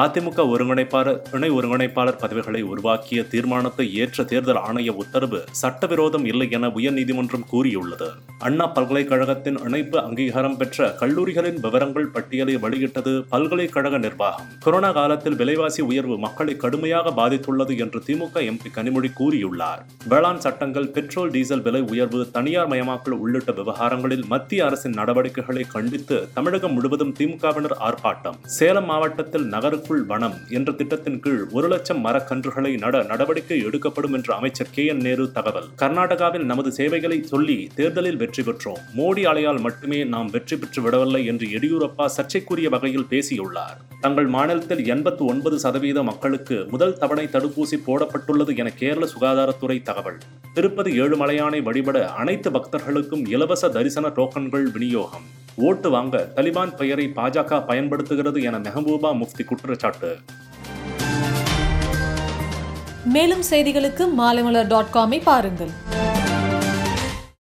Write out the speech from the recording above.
அதிமுக ஒருங்கிணைப்பாளர் இணை ஒருங்கிணைப்பாளர் பதவிகளை உருவாக்கிய தீர்மானத்தை ஏற்ற தேர்தல் ஆணைய உத்தரவு சட்டவிரோதம் இல்லை என உயர்நீதிமன்றம் கூறியுள்ளது. அண்ணா பல்கலைக்கழகத்தின் இணைப்பு அங்கீகாரம் பெற்ற கல்லூரிகளின் விவரங்கள் பட்டியலை வெளியிட்டது பல்கலைக்கழக நிர்வாகம். கொரோனா காலத்தில் விலைவாசி உயர்வு மக்களை கடுமையாக பாதித்துள்ளது என்று திமுக எம்பி கனிமொழி கூறியுள்ளார். வேளாண் சட்டங்கள் பெட்ரோல் டீசல் விலை உயர்வு தனியார் மயமாக்கல் உள்ளிட்ட விவகாரங்களில் மத்திய அரசின் நடவடிக்கைகளை கண்டித்து தமிழகம் முழுவதும் திமுகவினர் ஆர்ப்பாட்டம். சேலம் மாவட்டத்தில் நகருக்குள் வனம் என்ற திட்டத்தின் கீழ் ஒரு லட்சம் மரக்கன்றுகளை நட நடவடிக்கை எடுக்கப்படும் என்று அமைச்சர் கே என் நேரு தகவல். கர்நாடகாவில் நமது சேவைகளை சொல்லி தேர்தலில் வெற்றி பெற்றோம். மோடி அலையால் மட்டுமே நாம் வெற்றி பெற்று விடவில்லை என்று எடியூரப்பா சர்ச்சைக்குரிய வகையில் பேசியுள்ளார். தங்கள் மாநிலத்தில் எண்பத்து ஒன்பது சதவீத மக்களுக்கு முதல் தவணை தடுப்பூசி போடப்பட்டுள்ளது என கேரள சுகாதாரத்துறை தகவல். திருப்பதி ஏழுமலையானை வழிபட அனைத்து பக்தர்களுக்கும் இலவச தரிசன டோக்கன்கள் விநியோகம். ஓட்டு வாங்க தலிபான் பெயரை பாஜக பயன்படுத்துகிறது என மெஹபூபா முஃப்தி குற்றச்சாட்டு. மேலும் செய்திகளுக்கு மாலைமலர் டாட் காமை பாருங்கள்.